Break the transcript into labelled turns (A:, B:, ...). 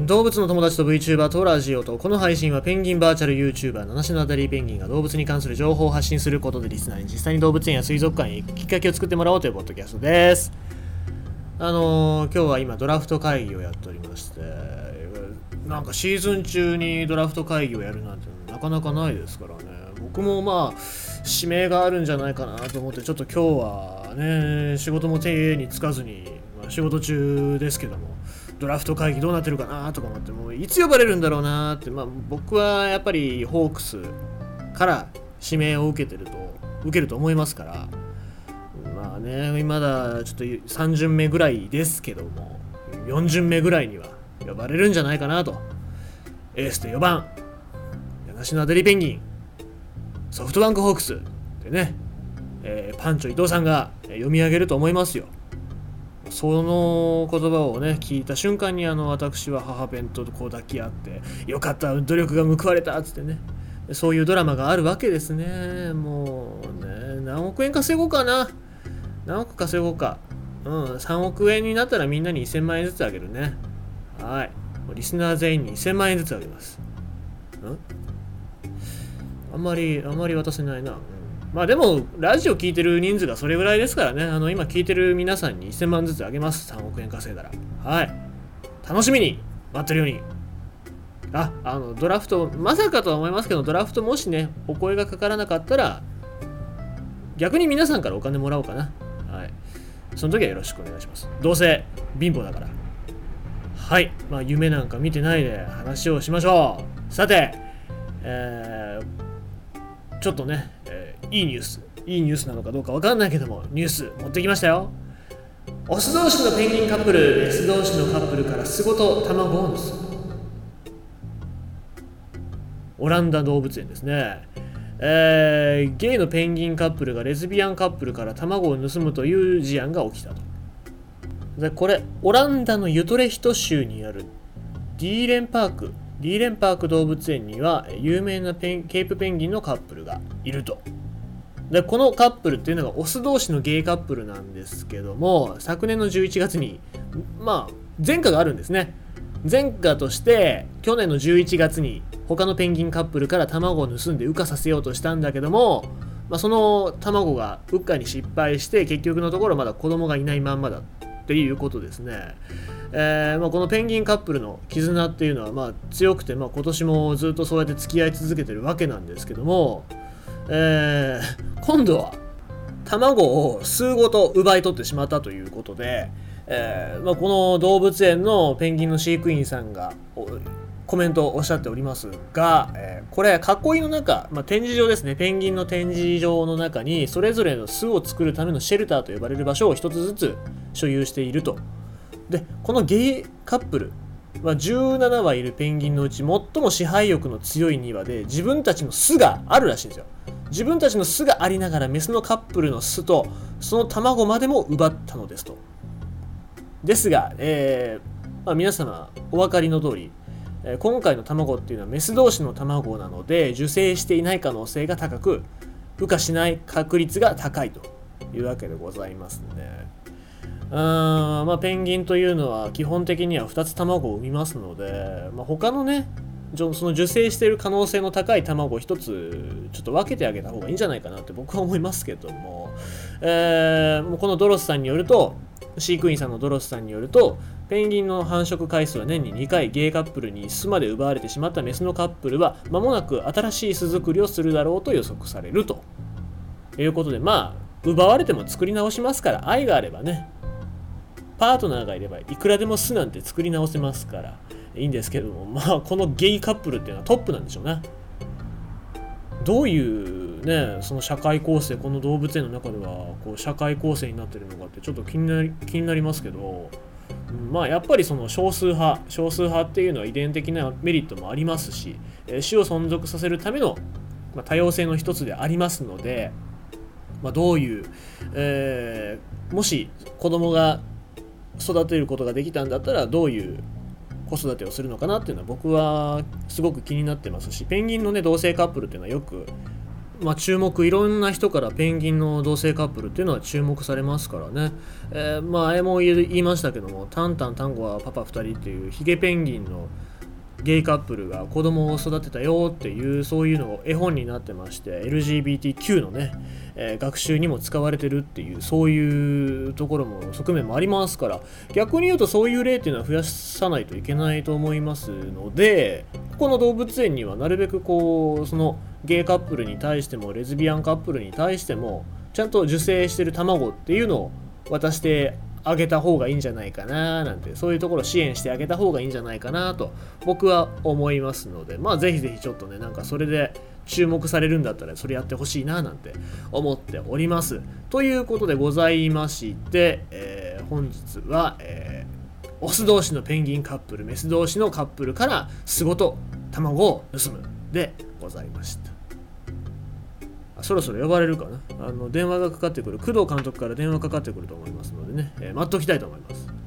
A: 動物の友達と VTuber とラジオとこの配信はペンギンバーチャル YouTuber 七種のあたりペンギンが動物に関する情報を発信することでリスナーに実際に動物園や水族館へ行くきっかけを作ってもらおうというポッドキャストですあのー、今日は今ドラフト会議をやっておりましてなんかシーズン中にドラフト会議をやるなんてなかなかないですからね。僕もまあ指名があるんじゃないかなと思ってちょっと今日はね仕事も手につかずに、まあ、仕事中ですけども。ドラフト会議どうなってるかなとか思ってもういつ呼ばれるんだろうなって、まあ、僕はやっぱりホークスから指名を受けてると受けると思いますからまあねまだちょっと3巡目ぐらいですけども4巡目ぐらいには呼ばれるんじゃないかなと。エースで4番柳のアデリペンギンソフトバンクホークスでね、えー、パンチョ伊藤さんが読み上げると思いますよ。その言葉をね聞いた瞬間にあの私は母弁とこう抱き合ってよかった努力が報われたっつってね。そういうドラマがあるわけですね。もうね何億円稼ごうかな。何億稼ごうか。うん3億円になったらみんなに1000万円ずつあげるね。はい。リスナー全員に1000万円ずつあげます。ん。あんまりあんまり渡せないな、まあでも、ラジオ聞いてる人数がそれぐらいですからね、あの今聞いてる皆さんに1000万ずつあげます。3億円稼いだら。はい。楽しみに待ってるように。あ、あの、ドラフト、まさかとは思いますけど、ドラフトもしね、お声がかからなかったら、逆に皆さんからお金もらおうかな。はい。その時はよろしくお願いします。どうせ貧乏だから。はい。まあ、夢なんか見てないで話をしましょう。さて、えー、ちょっとね、えーいいニュース。いいニュースなのかどうか分かんないけどもニュース持ってきましたよ。オス同士のペンギンカップルメス同士のカップルから巣ごと卵を盗むオランダ動物園ですね。えー、ゲイのペンギンカップルがレズビアンカップルから卵を盗むという事案が起きたと。でこれオランダのユトレヒト州にあるディーレンパーク。ディーレンパーク動物園には有名なペンケープペンギンのカップルがいると。でこのカップルっていうのがオス同士のゲイカップルなんですけども昨年の11月にまあ前科があるんですね。前科として去年の11月に他のペンギンカップルから卵を盗んで羽化させようとしたんだけども、まあ、その卵が羽化に失敗して結局のところまだ子供がいないまんまだっていうことですね、えーまあ、このペンギンカップルの絆っていうのはま強くて、まあ、今年もずっとそうやって付き合い続けてるわけなんですけどもえー、今度は卵を数ごと奪い取ってしまったということで、えーまあ、この動物園のペンギンの飼育員さんがコメントをおっしゃっておりますが、えー、これ囲いの中、まあ、展示場ですね。ペンギンの展示場の中にそれぞれの巣を作るためのシェルターと呼ばれる場所を一つずつ所有していると。でこのゲイカップルまあ、17羽いるペンギンのうち最も支配欲の強い2羽で自分たちの巣があるらしいんですよ。自分たちの巣がありながらメスのカップルの巣とその卵までも奪ったのですと。ですが、えーまあ、皆様お分かりの通り、え、今回の卵っていうのはメス同士の卵なので受精していない可能性が高く孵化しない確率が高いというわけでございますね。あまあ、ペンギンというのは基本的には2つ卵を産みますので、まあ、他のねその受精している可能性の高い卵を1つちょっと分けてあげた方がいいんじゃないかなって僕は思いますけども、えー、もうこのドロスさんによると飼育員さんのドロスさんによるとペンギンの繁殖回数は年に2回ゲイカップルに巣まで奪われてしまったメスのカップルは間もなく新しい巣作りをするだろうと予測されるということでまあ奪われても作り直しますから愛があればねパートナーがいればいくらでも巣なんて作り直せますからいいんですけどもまあこのゲイカップルっていうのはトップなんでしょうね。どういうねその社会構成この動物園の中ではこう社会構成になってるのかってちょっと気になり気になりますけどまあやっぱりその少数派少数派っていうのは遺伝的なメリットもありますし種を存続させるための、多様性の一つでありますので、まあ、どういう、えー、もし子供が育てることができたんだったらどういう子育てをするのかなっていうのは僕はすごく気になってますしペンギンのね同性カップルっていうのはよくまあ、注目いろんな人からペンギンの同性カップルっていうのは注目されますからね、えー、まあれも言いましたけどもタンタンタンゴはパパ2人っていうヒゲペンギンのゲイカップルが子供を育てたよっていうそういうのを絵本になってまして LGBTQ のね、えー、学習にも使われてるっていうそういうところも側面もありますから逆に言うとそういう例っていうのは増やさないといけないと思いますのでここの動物園にはなるべくこうそのゲイカップルに対してもレズビアンカップルに対してもちゃんと受精してる卵っていうのを渡してあげた方がいいんじゃないかななんてそういうところを支援してあげた方がいいんじゃないかなと僕は思いますのでまあぜひぜひちょっとねなんかそれで注目されるんだったらそれやってほしいななんて思っております。ということでございまして、えー、本日は、えー、オス同士のペンギンカップルメス同士のカップルから巣ごと卵を盗むでございました。そろそろ呼ばれるかな。あの電話がかかってくる。工藤監督から電話かかってくると思いますのでね、えー、待っときたいと思います。